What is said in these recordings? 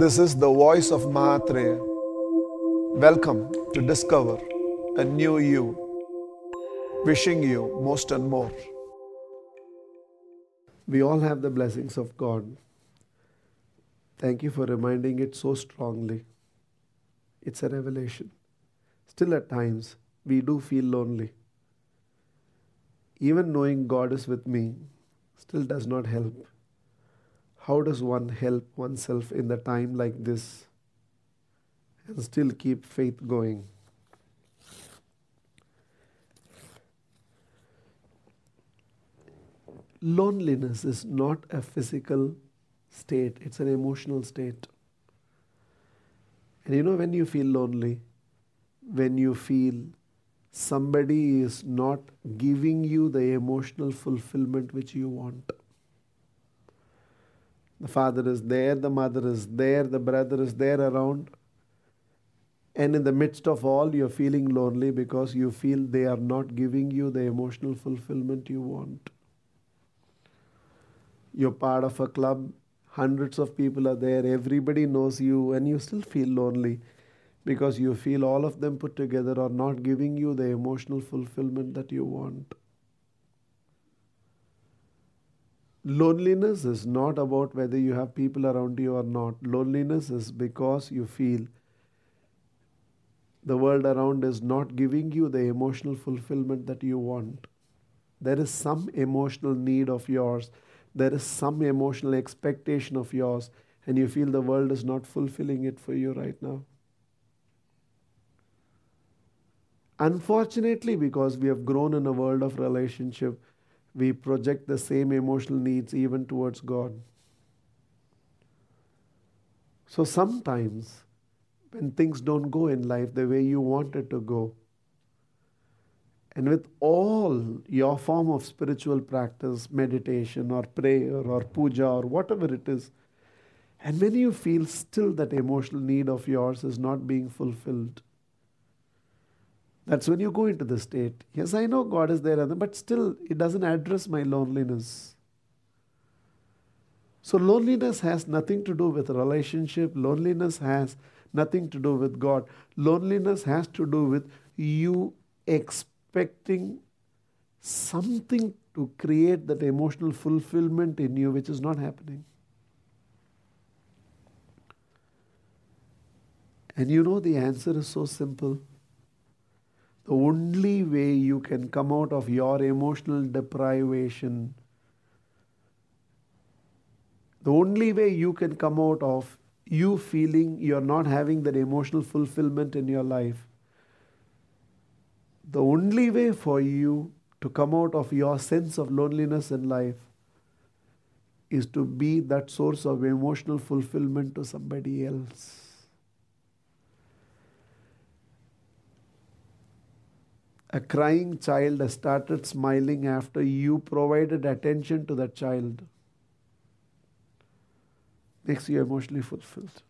This is the voice of Mahatria. Welcome to discover a new you. Wishing you most and more. We all have the blessings of God. Thank you for reminding it so strongly. It's a revelation. Still, at times, we do feel lonely. Even knowing God is with me still does not help. How does one help oneself in the time like this and still keep faith going? Loneliness is not a physical state, it's an emotional state. And you know, when you feel lonely, when you feel somebody is not giving you the emotional fulfillment which you want. The father is there, the mother is there, the brother is there around. And in the midst of all, you're feeling lonely because you feel they are not giving you the emotional fulfillment you want. You're part of a club, hundreds of people are there, everybody knows you, and you still feel lonely because you feel all of them put together are not giving you the emotional fulfillment that you want. Loneliness is not about whether you have people around you or not. Loneliness is because you feel the world around is not giving you the emotional fulfillment that you want. There is some emotional need of yours, there is some emotional expectation of yours, and you feel the world is not fulfilling it for you right now. Unfortunately, because we have grown in a world of relationship, we project the same emotional needs even towards God. So sometimes, when things don't go in life the way you want it to go, and with all your form of spiritual practice, meditation or prayer or puja or whatever it is, and when you feel still that emotional need of yours is not being fulfilled, that's when you go into the state. Yes, I know God is there, but still it doesn't address my loneliness. So, loneliness has nothing to do with relationship, loneliness has nothing to do with God. Loneliness has to do with you expecting something to create that emotional fulfillment in you, which is not happening. And you know the answer is so simple. The only way you can come out of your emotional deprivation, the only way you can come out of you feeling you're not having that emotional fulfillment in your life, the only way for you to come out of your sense of loneliness in life is to be that source of emotional fulfillment to somebody else. A crying child has started smiling after you provided attention to that child. Makes you emotionally fulfilled.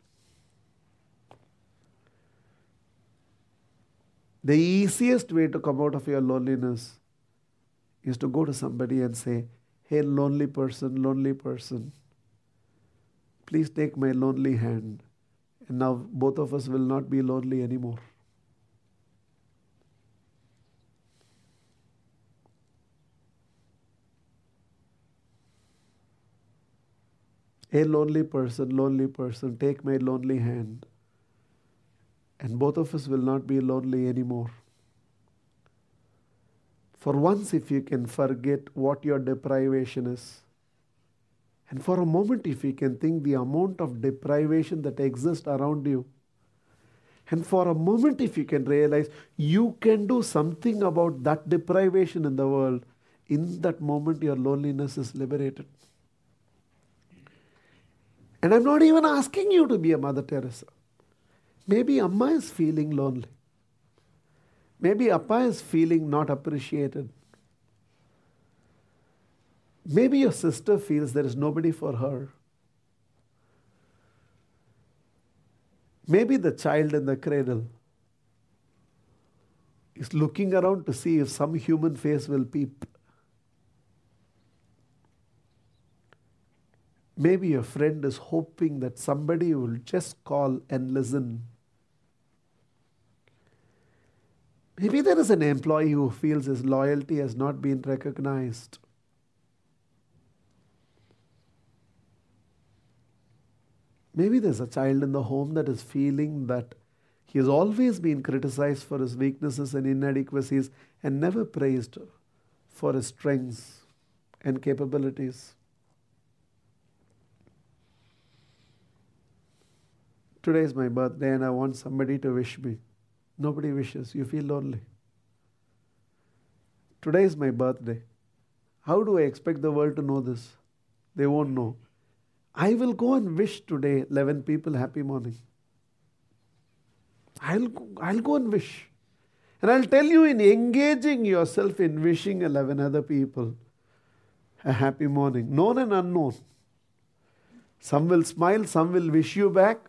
The easiest way to come out of your loneliness is to go to somebody and say, Hey, lonely person, lonely person, please take my lonely hand. And now both of us will not be lonely anymore. A lonely person, lonely person, take my lonely hand. And both of us will not be lonely anymore. For once, if you can forget what your deprivation is, and for a moment, if you can think the amount of deprivation that exists around you, and for a moment, if you can realize you can do something about that deprivation in the world, in that moment, your loneliness is liberated. And I'm not even asking you to be a Mother Teresa. Maybe Amma is feeling lonely. Maybe Appa is feeling not appreciated. Maybe your sister feels there is nobody for her. Maybe the child in the cradle is looking around to see if some human face will peep. Maybe your friend is hoping that somebody will just call and listen. Maybe there is an employee who feels his loyalty has not been recognized. Maybe there's a child in the home that is feeling that he has always been criticized for his weaknesses and inadequacies and never praised for his strengths and capabilities. Today is my birthday and I want somebody to wish me. Nobody wishes. You feel lonely. Today is my birthday. How do I expect the world to know this? They won't know. I will go and wish today 11 people happy morning. I'll, I'll go and wish. And I'll tell you, in engaging yourself in wishing 11 other people a happy morning, known and unknown. Some will smile, some will wish you back,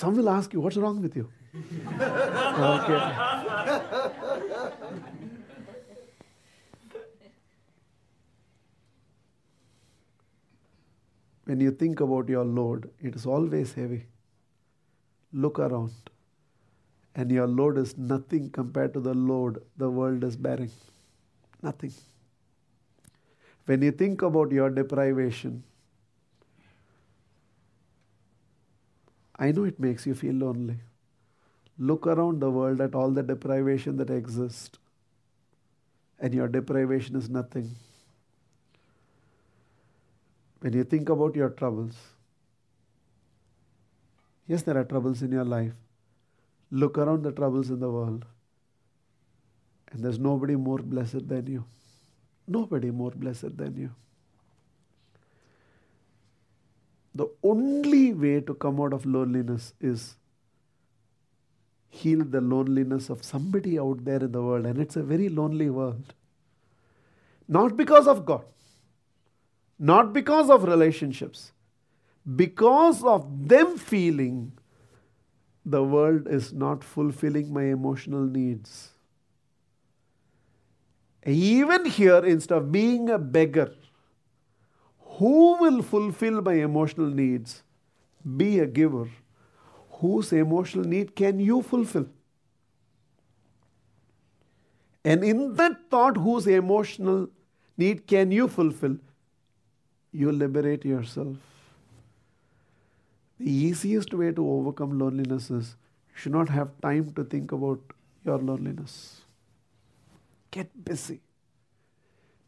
some will ask you, What's wrong with you? okay. when you think about your load, it is always heavy. Look around, and your load is nothing compared to the load the world is bearing. Nothing. When you think about your deprivation, I know it makes you feel lonely. Look around the world at all the deprivation that exists, and your deprivation is nothing. When you think about your troubles, yes, there are troubles in your life. Look around the troubles in the world, and there's nobody more blessed than you. Nobody more blessed than you. The only way to come out of loneliness is heal the loneliness of somebody out there in the world. And it's a very lonely world. Not because of God, not because of relationships, because of them feeling the world is not fulfilling my emotional needs. Even here, instead of being a beggar, who will fulfill my emotional needs? Be a giver. Whose emotional need can you fulfill? And in that thought, whose emotional need can you fulfill? You liberate yourself. The easiest way to overcome loneliness is you should not have time to think about your loneliness. Get busy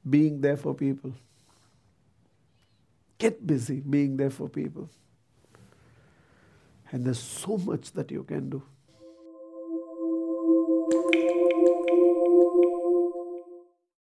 being there for people. Get busy being there for people. And there's so much that you can do.